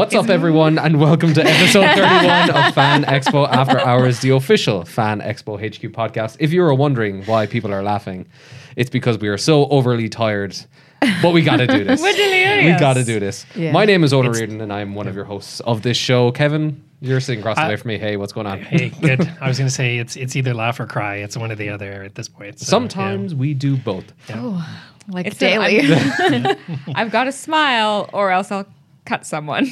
What's up, everyone, and welcome to episode 31 of Fan Expo After Hours, the official Fan Expo HQ podcast. If you were wondering why people are laughing, it's because we are so overly tired, but we got to do this. We're delirious. We got to do this. Yeah. My name is Oda Reardon, and I'm one of your hosts of this show. Kevin, you're sitting across the way from me. Hey, what's going on? Hey, good. I was going to say it's it's either laugh or cry. It's one or the other at this point. So, Sometimes we do both. Oh, like It's daily. I've got to smile or else I'll cut someone.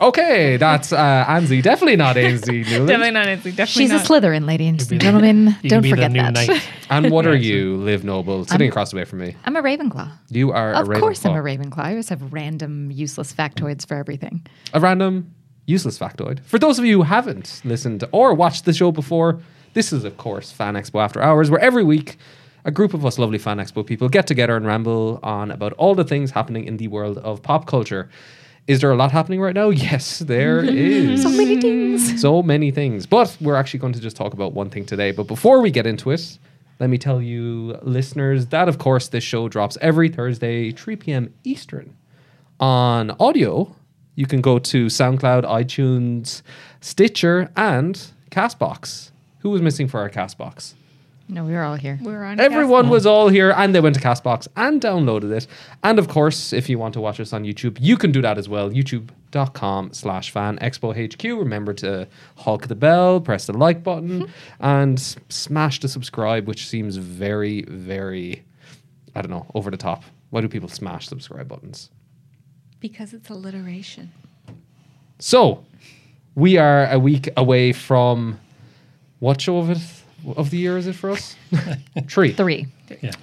Okay, that's uh, Anzi. Definitely not Ainsley Newland. definitely not Nancy. Definitely She's a. Slytherin, ladies and the- gentlemen. Don't forget that. knight. And what are you, Liv Noble, sitting across the way from me? I'm a Ravenclaw. You are Of a course, I'm a Ravenclaw. Ravenclaw. I always have random, useless factoids for everything. a random useless factoid. For those of you who haven't listened or watched the show before, this is of course Fan Expo After Hours, where every week a group of us lovely Fan Expo people get together and ramble on about all the things happening in the world of pop culture. Is there a lot happening right now? Yes, there is. So many things. So many things. But we're actually going to just talk about one thing today. But before we get into it, let me tell you, listeners, that of course this show drops every Thursday, 3 p.m. Eastern. On audio, you can go to SoundCloud, iTunes, Stitcher, and Castbox. Who was missing for our Castbox? No, we were all here. We're on Everyone was all here and they went to Castbox and downloaded it. And of course, if you want to watch us on YouTube, you can do that as well. YouTube.com slash fan expo HQ. Remember to hulk the bell, press the like button, and s- smash the subscribe, which seems very, very, I don't know, over the top. Why do people smash subscribe buttons? because it's alliteration. So, we are a week away from what show of it of the year is it for us? Three. Three.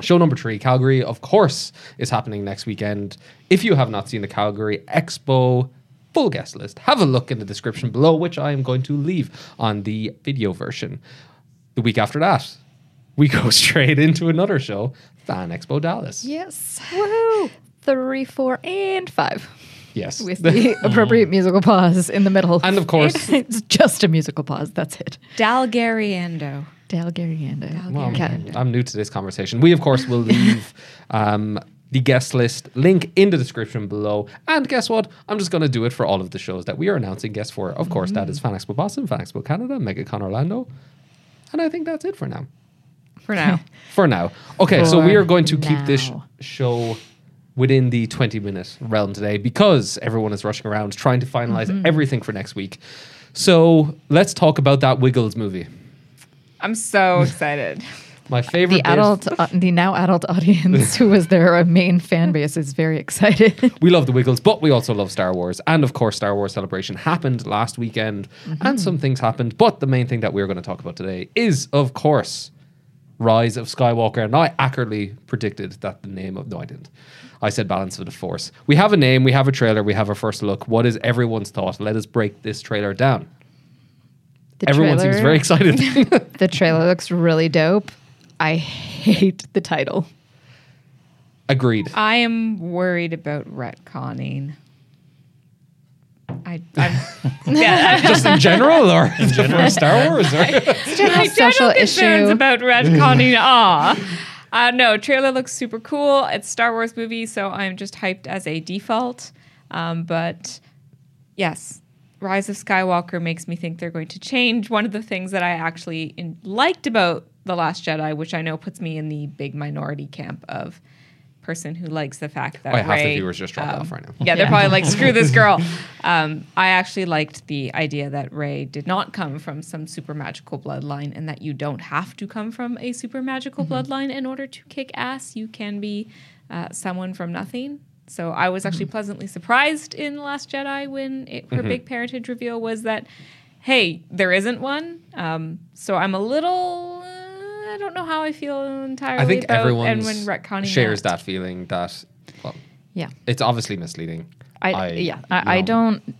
Show number three, Calgary, of course, is happening next weekend. If you have not seen the Calgary Expo full guest list, have a look in the description below, which I am going to leave on the video version. The week after that, we go straight into another show, Fan Expo Dallas. Yes. Woohoo! Three, four, and five. Yes. With the appropriate musical pause in the middle. And of course- it's just a musical pause. That's it. Dalgariando. Dalgariando. Well, Okay. I'm new to this conversation. We, of course, will leave um, the guest list link in the description below. And guess what? I'm just going to do it for all of the shows that we are announcing guests for. Of course, that is Fan Expo Boston, Fan Expo Canada, MegaCon Orlando. And I think that's it for now. For now. For now. Okay, so we are going to keep this now. show within the 20 minute realm today because everyone is rushing around trying to finalize Mm-hmm. everything for next week. So let's talk about that Wiggles movie. I'm so excited. My favorite The adult, uh, the now adult audience who was their uh, main fan base is very excited. We love the Wiggles, but we also love Star Wars. And of course, Star Wars Celebration happened last weekend, and some things happened. But the main thing that we're going to talk about today is, of course, Rise of Skywalker. And I accurately predicted that the name of. No, I didn't. I said Balance of the Force. We have a name, we have a trailer, we have a first look. What is everyone's thought? Let us break this trailer down. The Everyone seems very excited. The trailer looks really dope. I hate the title. Agreed. I am worried about retconning. I, I'm, yeah, Just in general, or for Star Wars? Or? General special general concerns issue. about retconning. Ah, uh, no, trailer looks super cool. It's Star Wars movie, so I'm just hyped as a default. Um, but yes, Rise of Skywalker makes me think they're going to change. One of the things that I actually in, liked about the Last Jedi, which I know puts me in the big minority camp of person who likes the fact that Oh, half the viewers just dropped um, off right now. Yeah, they're Yeah. probably like, screw this girl. Um, I actually liked the idea that Rey did not come from some super magical bloodline and that you don't have to come from a super magical bloodline in order to kick ass. You can be uh, someone from nothing. So I was actually pleasantly surprised in The Last Jedi when it, her big parentage reveal was that, hey, there isn't one. Um, so I'm a little. I don't know how I feel entirely I think about everyone and when retconning shares that feeling that, well, Yeah. it's obviously misleading. I, I- yeah, I, I don't.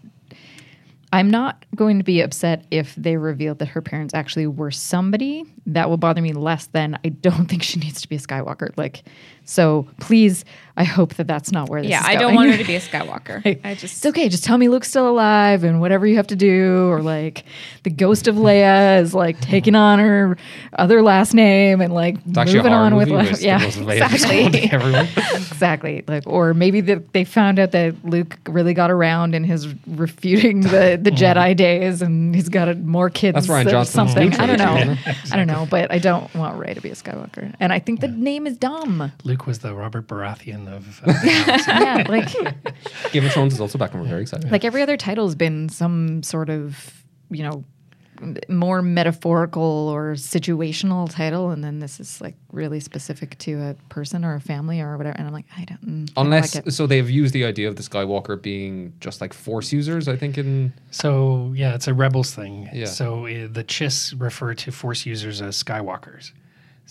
I'm not going to be upset if they reveal that her parents actually were somebody. That will bother me less than I don't think she needs to be a Skywalker. Like, so please, I hope that that's not where this is. Yeah, I don't want her to be a Skywalker. Like, I just it's okay. Just tell me Luke's still alive and whatever you have to do, or like the ghost of Leia is like taking on her other last name and like It's actually moving on with movie. life. Yeah, the most available exactly. everyone. exactly. Like, or maybe that they found out that Luke really got around in his refuting the the Jedi days, and he's got a, more kids. That's Ryan or something. I don't know. trilogy, I don't know, but I don't want Rey to be a Skywalker, and I think the name is dumb. Luke was the Robert Baratheon of. Uh, yeah, like Game of Thrones is also back, and we're very excited. like every other title's been some sort of you know more metaphorical or situational title and then this is like really specific to a person or a family or whatever and i'm like i don't, mm, I don't Unless, like it. so they've used the idea of the Skywalker being just like Force users. I think in So yeah, it's a rebels thing. Yeah. So uh, the Chiss refer to Force users as Skywalkers.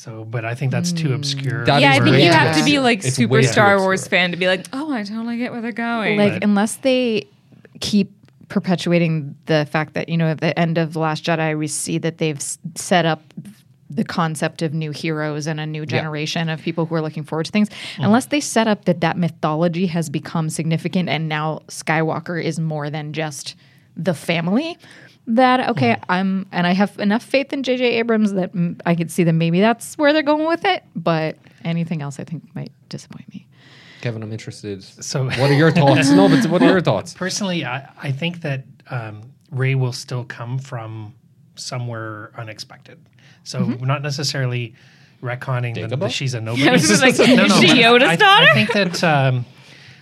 So, but I think that's too hmm. obscure. That yeah, I think you have to be like It's super Star. Wars fan to be like, oh, I totally get where they're going. like But- unless they keep perpetuating the fact that you know at the end of the last jedi we see that they've s- set up the concept of new heroes and a new generation of people who are looking forward to things mm-hmm. unless they set up that that mythology has become significant and now skywalker is more than just the family that okay i'm and i have enough faith in jj abrams that mm, i could see that maybe that's where they're going with it but anything else i think might disappoint me Kevin, I'm interested. So- what are your thoughts? no, but what are your thoughts? Personally, I, I think that um, Rey will still come from somewhere unexpected. So Mm-hmm. not necessarily retconning that, that she's a nobody. I was just like, is she but Yoda's I, daughter? I think that um,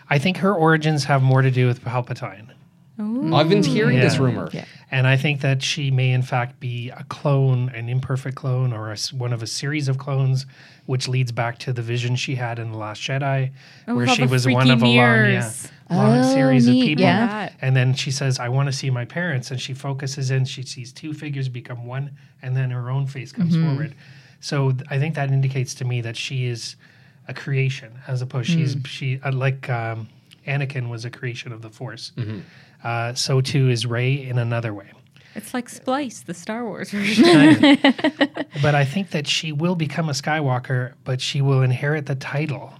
I think her origins have more to do with Palpatine. I've been hearing this rumor. Yeah. And I think that she may, in fact, be a clone, an imperfect clone, or a s one of a series of clones, which leads back to the vision she had in The Last Jedi, Oh, where she was one freaky of a long, yeah, long Oh, series neat, of people. yeah. And then she says, I want to see my parents. And she focuses in, she sees two figures become one, and then her own face comes Mm-hmm. forward. So th- I think that indicates to me that she is a creation, as opposed she's Mm. she uh, like um, Anakin was a creation of the Force. Mm-hmm. Uh, so too is Rey in another way. It's like Splice, the Star Wars version. but I think that she will become a Skywalker, but she will inherit the title.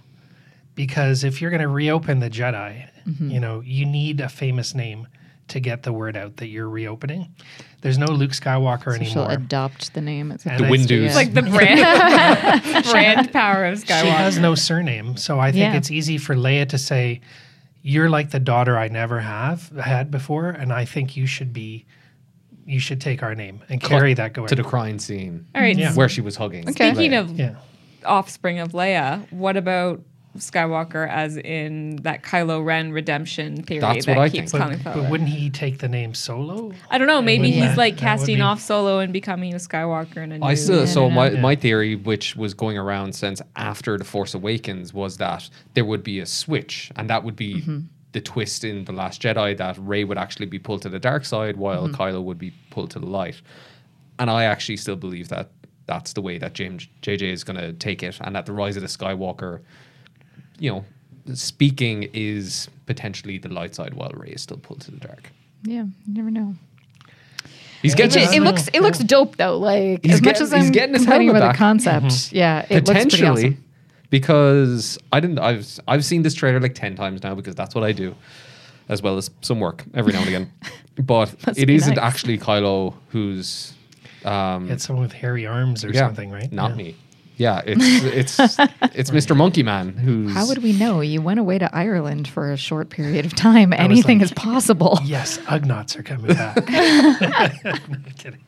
Because if you're going to reopen the Jedi, Mm-hmm. you know, you need a famous name to get the word out that you're reopening. There's no Luke Skywalker So she'll anymore. adopt the name. It's And The I- Windows. It's like the brand brand power of Skywalker. She has no surname, so I think Yeah. it's easy for Leia to say, "You're like the daughter I never have had before, and I think you should be, you should take our name and carry that going." to the crying scene All right. Yeah. where she was hugging. Okay. Speaking Leia. of yeah. offspring of Leia, what about Skywalker as in that Kylo Ren redemption theory That's that what I keeps think. coming But, forward? but wouldn't he take the name Solo? I don't know. Maybe wouldn't he's that- like that casting be- off Solo and becoming a Skywalker in a new. I still, so my, no. my theory, which was going around since after The Force Awakens, was that there would be a switch, and that would be Mm-hmm. the twist in The Last Jedi that Rey would actually be pulled to the dark side while Mm-hmm. Kylo would be pulled to the light. And I actually still believe that that's the way that James JJ is going to take it, and that the rise of the Skywalker, you know, speaking is potentially the light side while Rey is still pulled to the dark. yeah, you never know. He's getting it, his- looks it looks dope though. Like He's as much as he's I'm getting his complaining helmet about the back. concept, yeah, it looks pretty potentially awesome. because I didn't I've I've seen this trailer like 10 times now because that's what I do as well as some work every now and again but Must it be isn't nice. actually Kylo who's um It's someone with hairy arms or yeah, something, right? not Yeah. me yeah it's it's it's Mr. Monkey Man who's How would we know? You went away to Ireland for a short period of time. Anything like- is possible. Yes, Ugnaughts are coming back. not kidding.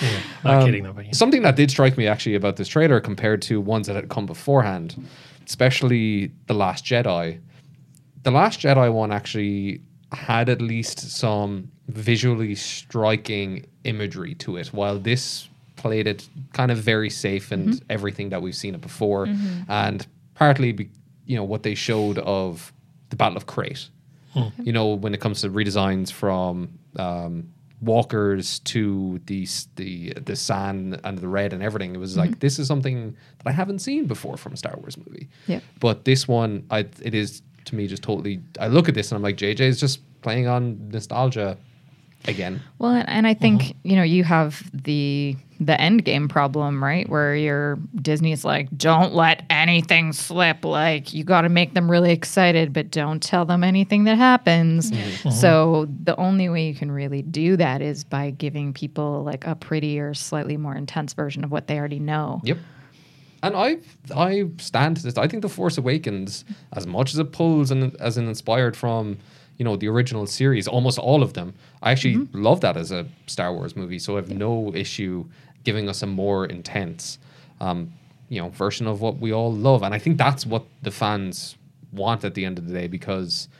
Yeah, not Um, kidding though, but yeah. Something that did strike me actually about this trailer compared to ones that had come beforehand, especially The Last Jedi. The Last Jedi one actually had at least some visually striking imagery to it, while this played it kind of very safe and mm-hmm. everything that we've seen it before. Mm-hmm. And partly, be, you know, what they showed of the Battle of Crait. Hmm. You know, when it comes to redesigns from um, walkers to the the the sand and the red and everything, it was like mm-hmm. this is something that I haven't seen before from a Star Wars movie. Yeah. But this one, I it is to me just totally. I look at this and I'm like, JJ is just playing on nostalgia again. Well, and, and I think uh-huh. you know you have the the end game problem, right? Where your Disney's like, don't let anything slip. Like you got to make them really excited, but don't tell them anything that happens. Uh-huh. So the only way you can really do that is by giving people like a prettier, slightly more intense version of what they already know. Yep. And I I stand to this. I think the Force Awakens, as much as it pulls and as an inspired from, you know, the original series, almost all of them. I actually love that as a Star Wars movie. So I have no issue giving us a more intense, um, you know, version of what we all love. And I think that's what the fans want at the end of the day because,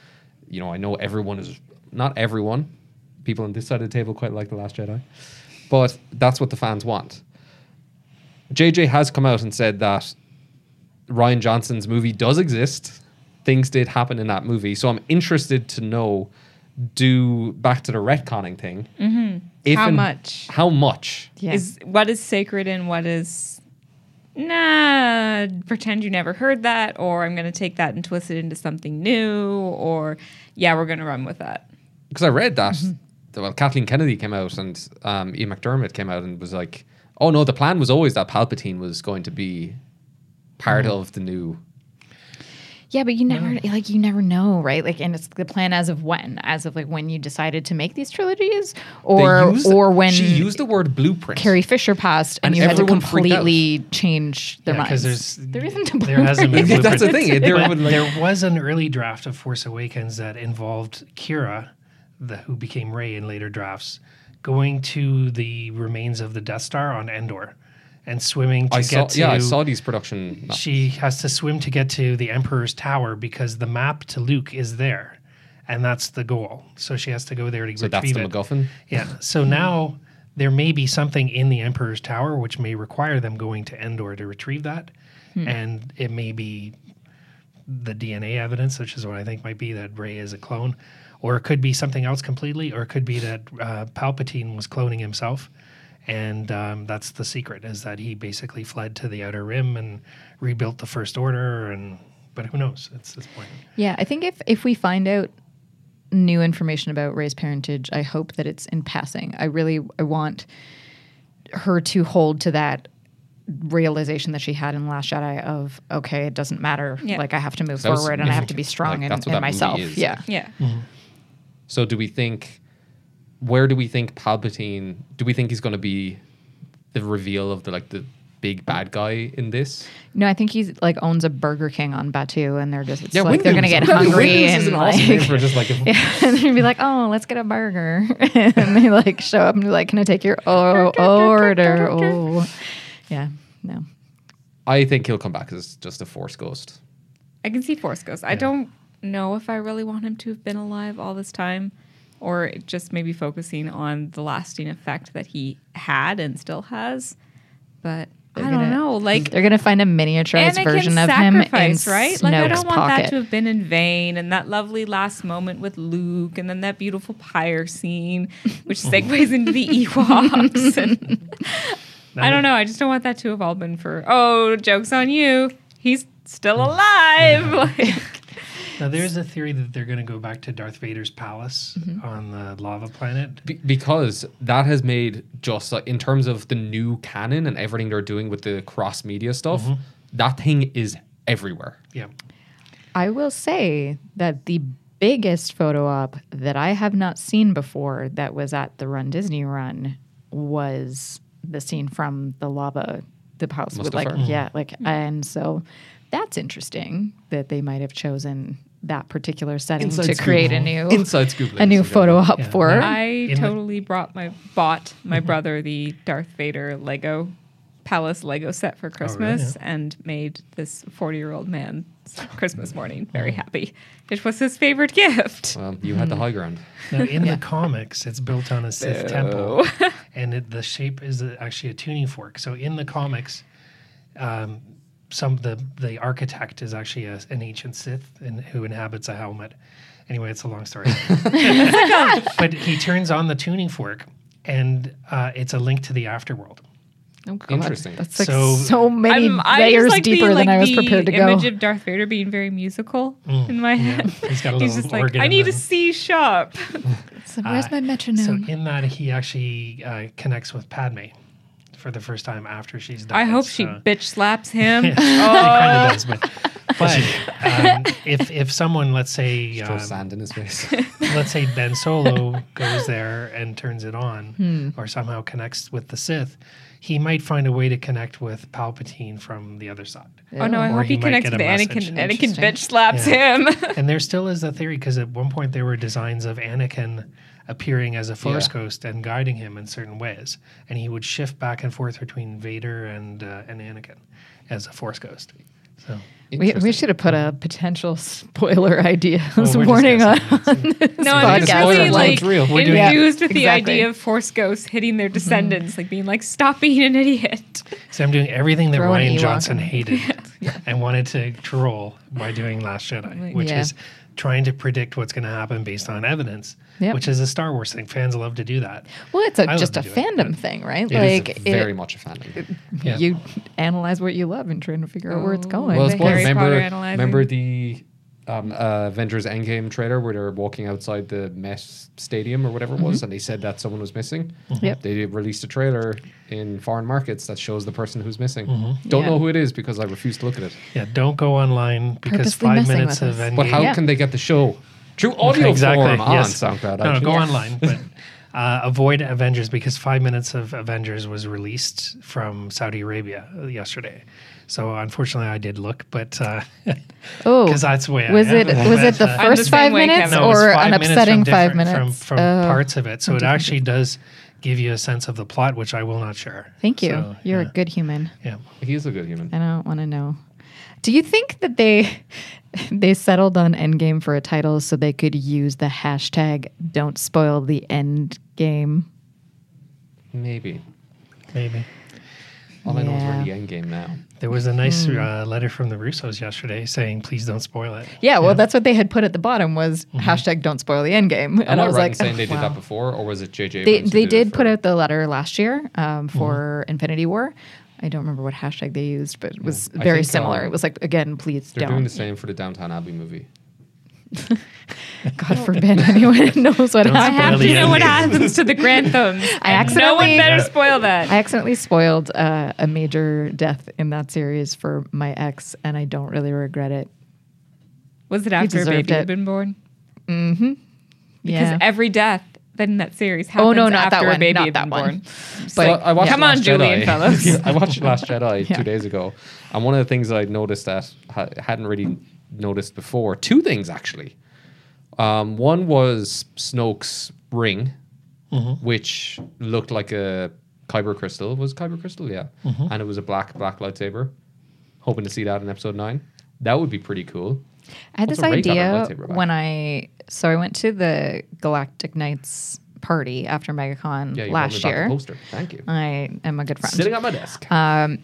you know, I know everyone is not everyone. People on this side of the table quite like the Last Jedi, but that's what the fans want. JJ has come out and said that Rian Johnson's movie does exist. Things did happen in that movie. So I'm interested to know do back to the retconning thing. Mm-hmm. How much? How much? Yeah. Is what is sacred and what is nah? Pretend you never heard that, or I'm going to take that and twist it into something new, or yeah, we're going to run with that. Because I read that. Well, Kathleen Kennedy came out and um, Ian McDiarmid came out and was like, oh no, the plan was always that Palpatine was going to be part of the new. Yeah, but you never like you never know, right? Like, and it's the plan as of when, as of like when you decided to make these trilogies, or used- or when she used the word blueprint. Carrie Fisher passed, and, And you had to everyone freaked out. completely change their Yeah, 'cause minds. there's- there isn't a blueprint. there hasn't been blueprint. That's the thing. There would, like- there was an early draft of Force Awakens that involved Kira, the who became Rey in later drafts, going to the remains of the Death Star on Endor, and swimming to I get saw. to. Yeah, I saw these production. She has to swim to get to the Emperor's Tower because the map to Luke is there, and that's the goal. So she has to go there to so that's retrieve the it. MacGuffin. Yeah. So now there may be something in the Emperor's Tower which may require them going to Endor to retrieve that. And it may be the DNA evidence, which is what I think might be that Rey is a clone. Or it could be something else completely, or it could be that uh, Palpatine was cloning himself. And um, that's the secret is that he basically fled to the Outer Rim and rebuilt the First Order. And but who knows? It's this point. Yeah, I think if if we find out new information about Rey's parentage, I hope that it's in passing. I really I want her to hold to that realization that she had in Last Jedi of okay, it doesn't matter. Yeah. Like I have to move That was forward and I have to be strong Like, in, that's what in that movie myself. is. Yeah. Yeah. So do we think where do we think Palpatine do we think he's going to be the reveal of the like the big bad guy in this? No, I think he's like owns a Burger King on Batuu and they're just it's Yeah, like they're gonna get hungry is and an awesome name like for just like a, Yeah, and they'd be like, "Oh, let's get a burger," and they like show up and be like, "Can I take your o- order?" Oh, yeah, no. I think he'll come back as just a force ghost. I can see Force Ghost. I don't know if I really want him to have been alive all this time, or just maybe focusing on the lasting effect that he had and still has. But They're I don't gonna- know. Like They're gonna find a miniaturized Anakin's version of him in sacrifice, right? Like I don't want pocket. that to have been in vain. And that lovely last moment with Luke, and then that beautiful pyre scene, which segues into the Ewoks. And I don't know. I just don't want that to have all been for oh, jokes on you. He's still alive. like, Now there's a theory that they're going to go back to Darth Vader's palace Mm-hmm. on the lava planet. Be- because that has made just like in terms of the new canon and everything they're doing with the cross media stuff, that thing is everywhere. Yeah. I will say that the biggest photo op that I have not seen before that was at the Run Disney Run was the scene from the lava, the house with like Mustafar? yeah, like and so that's interesting that they might have chosen that particular setting Inside to scoop. create a new Inside scoop. a new photo gentlemen. op Yeah. for. I In the- totally brought my bought my brother the Darth Vader Lego Palace Lego set for Christmas and made this 40 year old man Christmas morning very happy. It was his favorite gift. Well, you had the high ground. Now in the comics, it's built on a Sith temple, and it, the shape is actually a tuning fork. So in the comics, um, some the the architect is actually a, an ancient Sith and who inhabits a helmet. Anyway, it's a long story. but he turns on the tuning fork, and uh, it's a link to the afterworld. Oh, God. Interesting. That's like so, So- many I'm- layers like the, deeper than like, I was prepared to go. The Image of Darth Vader being very musical in my head. He's got a He's little just like, I need the- a C sharp. So where's Uh, my metronome? So in that, he actually uh, connects with Padme for the first time after she's done. I hope she bitch slaps him. He oh, kind of does, but, but um, if if someone, let's say, um, sand in his face. let's say Ben Solo goes there and turns it on, Hmm. or somehow connects with the Sith, he might find a way to connect with Palpatine from the other side. oh no! I Or hope he he connects with a Anakin. message. and Anakin bitch slaps Yeah. him. And there still is a theory because at one point there were designs of Anakin appearing as a Force Yeah. ghost and guiding him in certain ways, and he would shift back and forth between Vader and uh, and Anakin as a Force ghost. So we, we should have put a potential spoiler idea Well, warning on. discussing it. no, I'm just really like alert's real. We're doing- infused with the exactly. idea of Force ghosts hitting their descendants, like being like, "Stop being an idiot." So I'm doing everything that Throw Rian Johnson in. hated and wanted to troll by doing Last Jedi, which Yeah. is trying to predict what's going to happen based on evidence, Yep. which is a Star Wars thing. Fans love to do that. Well, it's a, I love just a do it, fandom thing, right? It is like It's very it- much a fandom. Yeah. you analyze what you love and trying to figure out where it's Oh. going. Well, the spoiler, Harry remember, Potter remember the um, uh, Avengers Endgame trailer where they were walking outside the Met Stadium or whatever it was, and they said that someone was missing. Yep. They released a trailer in foreign markets that shows the person who's missing. Mm-hmm. Don't Yeah. know who it is because I refuse to look at it. Yeah, don't go online because Purposely five minutes of us. Endgame. But how Yeah. can they get the show? True audio exactly form on yes. SoundCloud. No, no, go Yeah. online, but uh, avoid Avengers because five minutes of Avengers was released from Saudi Arabia yesterday. So unfortunately, I did look, but because oh, that's the way I was am. it was it the But, uh, I'm the first five minutes No, or five an minutes upsetting from five minutes? from, from Oh, parts of it. So it actually does give you a sense of the plot, which I will not share. Thank you. So, You're yeah, a good human. yeah. He is a good human. I don't want to know. Do you think that they they settled on Endgame for a title so they could use the hashtag "Don't spoil the end game"? Maybe. maybe. All I know is we're in the Yeah. end game now. There was a nice Hmm. uh, letter from the Russos yesterday saying, "Please don't spoil it." Yeah, well, that's what they had put at the bottom was hashtag "Don't spoil the end game," and I I was right like, in saying oh, they did wow. that before, or was it JJ? They they it did put out the letter last year um, for Infinity War. I don't remember what hashtag they used, but it was I very think, similar. um, it was like again, please They're doing don't. the same for the Downton Abbey movie. God forbid anyone knows what Don't I have to know what happens to the Granthams. I and no one accidentally- better spoil that. I accidentally spoiled uh, a major death in that series for my ex, and I don't really regret it. Was it after a baby it. had been born? Mm-hmm. Because Yeah. every death in that series happens Oh, no, not that after one, a baby not had that been one. born. But So I watched Come on, Last Julian Jedi. fellows. I watched Last Jedi Yeah. two days ago, and one of the things I noticed that I hadn't really noticed before, two things actually. Um, one was Snoke's ring, Mm-hmm. which looked like a kyber crystal. Was kyber crystal? Yeah, Mm-hmm. and it was a black black lightsaber. Hoping to see that in episode nine. That would be pretty cool. I had this Also, Rey idea when I so I went to the Galactic Nights party after MegaCon Yeah, you brought me last back the year. poster. Thank you. I am a good friend. Sitting on my desk. Um,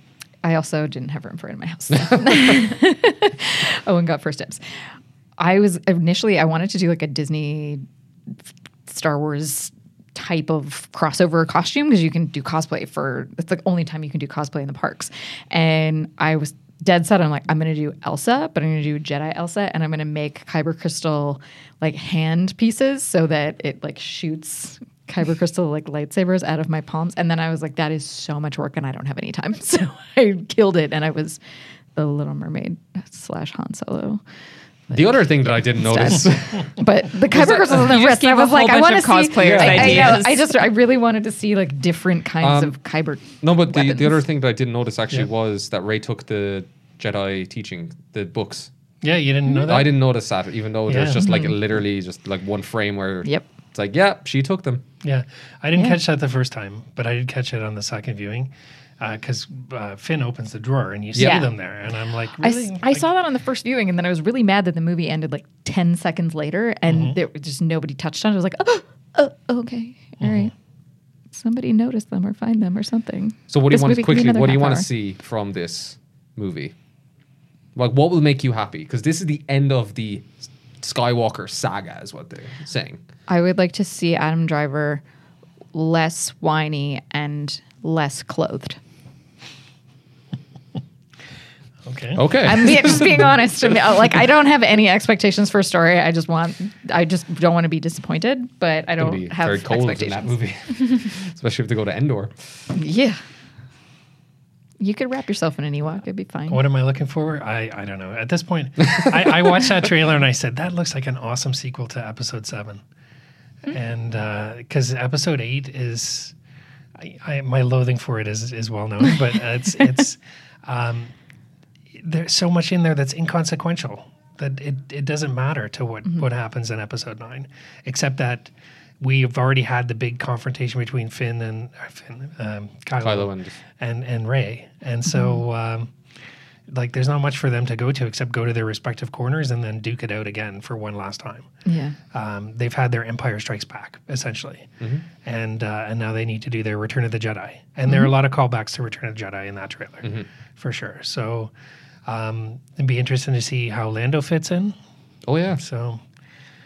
I also didn't have room for it in my house. Owen got first dibs. I was initially I wanted to do like a Disney Star Wars type of crossover costume because you can do cosplay for it's the only time you can do cosplay in the parks. And I was dead set on like I'm gonna do Elsa, but I'm gonna do Jedi Elsa and I'm gonna make Kyber crystal like hand pieces so that it like shoots kyber crystal like lightsabers out of my palms. And then I was like, that is so much work and I don't have any time. So I killed it and I was the Little Mermaid slash Han Solo. the other thing that I didn't notice. But the kyber crystals on the wrist, I was like, I want bunch to of see cosplayers I, I, know. I just, I really wanted to see like different kinds Um, of kyber. No, but the, the other thing that I didn't notice actually Yeah. was that Rey took the Jedi teaching, the books. Yeah, you didn't know that. I didn't notice that, even though there's just like literally just like one frame where Yep. it's like, yeah, she took them. Yeah, I didn't Yeah. catch that the first time, but I did catch it on the second viewing because uh, Finn opens the drawer and you see Yeah. them there, and I'm like, I, really? s- I saw that on the first viewing, and then I was really mad that the movie ended like ten seconds later, and Mm-hmm. there was just nobody touched on it. I was like, oh, oh okay, all right. Somebody notice them or find them or something. So what do you This want to quickly? What do you want to see from this movie? Like, what will make you happy? Because this is the end of the Skywalker saga, is what they're saying. I would like to see Adam Driver less whiny and less clothed. Okay. Okay. I'm be- just being honest. I mean, uh, like I don't have any expectations for a story. I just want, I just don't want to be disappointed. But I It'll don't be have very cold in expectations. that movie, especially if they go to Endor. Yeah, you could wrap yourself in an Ewok. It'd be fine. What am I looking for? I, I don't know. At this point, I, I watched that trailer and I said, that looks like an awesome sequel to episode seven. And because episode eight is, I, I, my loathing for it is, is well known, but it's, it's, um, there's so much in there that's inconsequential that it, it doesn't matter to what, what happens in episode nine, except that we've already had the big confrontation between Finn and uh, Finn, um, Kylo, Kylo and- and and Rey, and so um, like there's not much for them to go to except go to their respective corners and then duke it out again for one last time. yeah, Um, they've had their Empire Strikes Back essentially, and uh, and now they need to do their Return of the Jedi, and there are a lot of callbacks to Return of the Jedi in that trailer, for sure. So um, it'd be interesting to see how Lando fits in. Oh yeah. So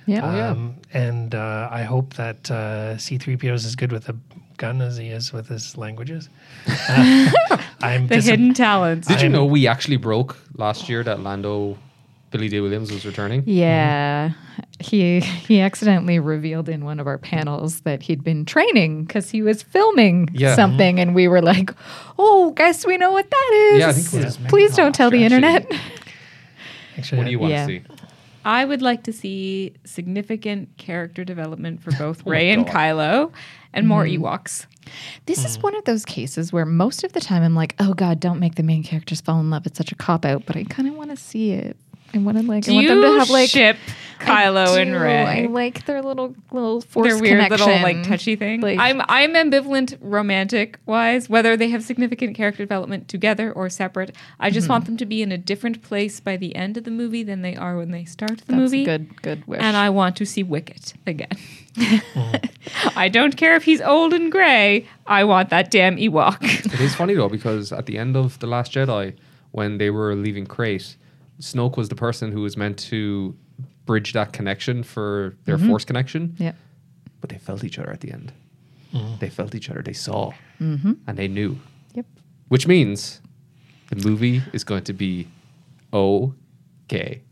yeah. yeah. um, and uh, I hope that uh, C-3PO is as good with a gun as he is with his languages. Uh, I'm The dis- hidden talents. Did you I'm- know we actually broke last year that Lando, Billy Dee Williams was returning? Yeah, he he accidentally revealed in one of our panels that he'd been training because he was filming Yeah. something, and we were like, "Oh, guess we know what that is." Yeah, I think it was Please don't tell the internet. Actually, What do you want Yeah. to see? I would like to see significant character development for both Oh Rey and God. Kylo and more Mm-hmm. Ewoks. This is one of those cases where most of the time I'm like, "Oh God, don't make the main characters fall in love." It's such a cop out, but I kind of want to see it. I want to like. Do I want you them to have like ship Kylo I and do. Rey? I like their little little force their weird connection. little like touchy thing. Like- I'm I'm ambivalent romantic wise, whether they have significant character development together or separate. I just Mm-hmm. want them to be in a different place by the end of the movie than they are when they start the That's movie. a good good wish. And I want to see Wicket again. I don't care if he's old and gray. I want that damn Ewok. It is funny though because at the end of the Last Jedi, when they were leaving Crait, Snoke was the person who was meant to bridge that connection for their mm-hmm. Force connection. yeah. But they felt each other at the end. Mm-hmm. They felt each other. They saw, mm-hmm. and they knew. Yep. Which means the movie is going to be okay.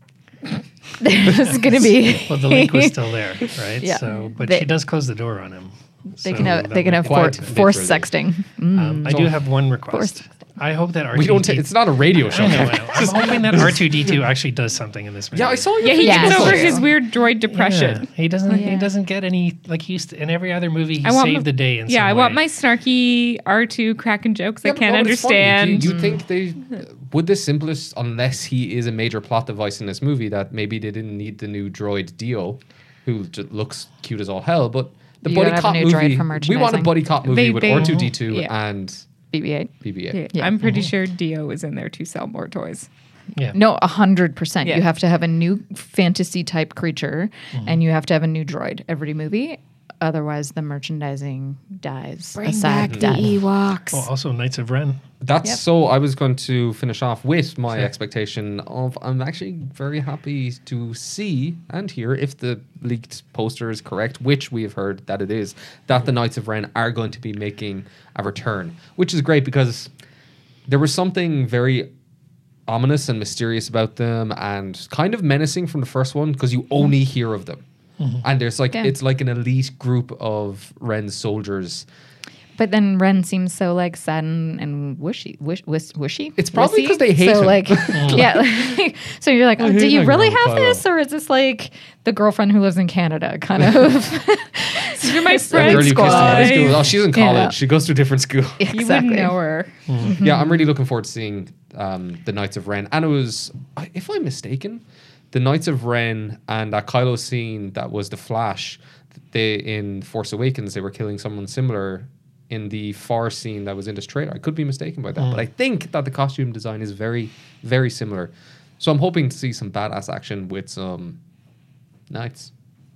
There's gonna be. well, the link was still there, right? Yeah. So, but They- she does close the door on him. They So can have they can have be for, quite good. force literally. sexting. Um, I do mm. have one request. Force. I hope that R2D2. We don't. T- it's not a radio show. I know, I know. I'm hoping that R2D2 actually does something in this movie. yeah, I saw. Yeah, he Yeah, gets over true. his weird droid depression. Yeah, he doesn't. Oh, yeah. He doesn't get any like he used to, in every other movie. He I want saved my- the day. In yeah, some I want my snarky R2 cracking jokes Yeah, I can't no, but it's funny. understand. Do you, do you think they would the simplest, unless he is a major plot device in this movie, that maybe they didn't need the new droid D-O, who just looks cute as all hell, but the You buddy gotta have a cop movie. droid for we want a buddy cop movie They- with R two D two and BB-8. BB-8. Yeah. I'm pretty sure D-O is in there to sell more toys. Yeah. No, a hundred percent. You have to have a new fantasy type creature, Mm-hmm. and you have to have a new droid every movie. Otherwise, the merchandising dies. a sad death. Ewoks. Oh, also Knights of Ren. That's Yep. so. I was going to finish off with my Sure. expectation of. I'm actually very happy to see and hear if the leaked poster is correct, which we have heard that it is. That the Knights of Ren are going to be making a return, which is great because there was something very ominous and mysterious about them, and kind of menacing from the first one because you only hear of them. Mm-hmm. And there's like Yeah. it's like an elite group of Ren soldiers But then Ren seems so like sad and, and wishy, wish, wish, wishy. It's probably because they hate so him. like, yeah. like- so you're like, oh, do you really have Kylo. this, or is this like the girlfriend who lives in Canada kind of? You're my friend. girl you kissed in high squad. school. Oh, she's in college. Yeah. She goes to a different school. You exactly. wouldn't know her. Mm-hmm. Mm-hmm. yeah, I'm really looking forward to seeing um, the Knights of Ren. And it was, if I'm mistaken, the Knights of Ren and that Kylo scene that was the Flash. They in Force Awakens they were killing someone similar in the far scene that was in this trailer. I could be mistaken by that, but I mm. think that the costume design is very, very similar. So I'm hoping to see some badass action with some knights.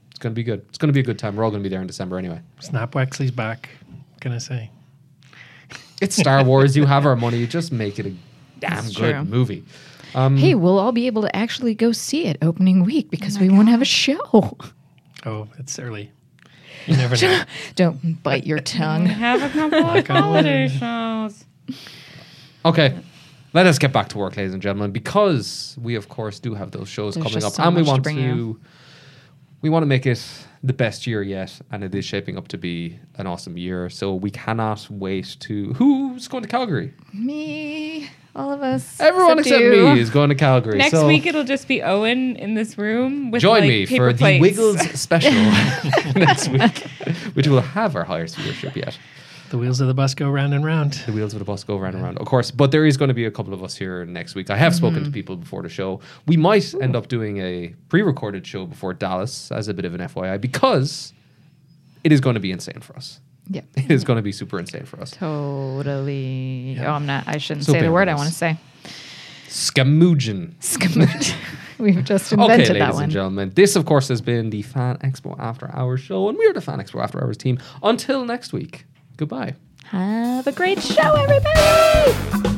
It's gonna be good. It's gonna be a good time. We're all gonna be there in December anyway. Snap Wexley's back. What can I say? It's Star Wars. you have our money. Just make it a damn That's good true. movie. Um, hey, we'll all be able to actually go see it opening week because we won't have a show. Oh, it's early. You never know. Don't bite your tongue. Have a couple of Knock on wood. holiday shows. Okay. let us get back to work, ladies and gentlemen, because we, of course, do have those shows There's coming up, so and we much to want bring to, we want to make it the best year yet, and it is shaping up to be an awesome year. So we cannot wait to. Who's going to Calgary? Me, all of us. Everyone except you. me is going to Calgary. Next so week it'll just be Owen in this room with join like, me paper for the. Wiggles special next week, which will have our highest viewership yet. The wheels of the bus go round and round. the wheels of the bus go round and round. Of course, but there is going to be a couple of us here next week. I have spoken to mm-hmm. people before the show. We might end up doing a pre-recorded show before Dallas as a bit of an FYI because it is going to be insane for us. Yeah. It is going to be super insane for us. Totally. Oh, I'm not. I shouldn't So say the word I want to say. Scamoogin. Scamoot. We've just Okay, invented ladies that one. and gentlemen, this of course has been the Fan Expo After Hours show, and we're the Fan Expo After Hours team. Until next week, goodbye. Have a great show, everybody.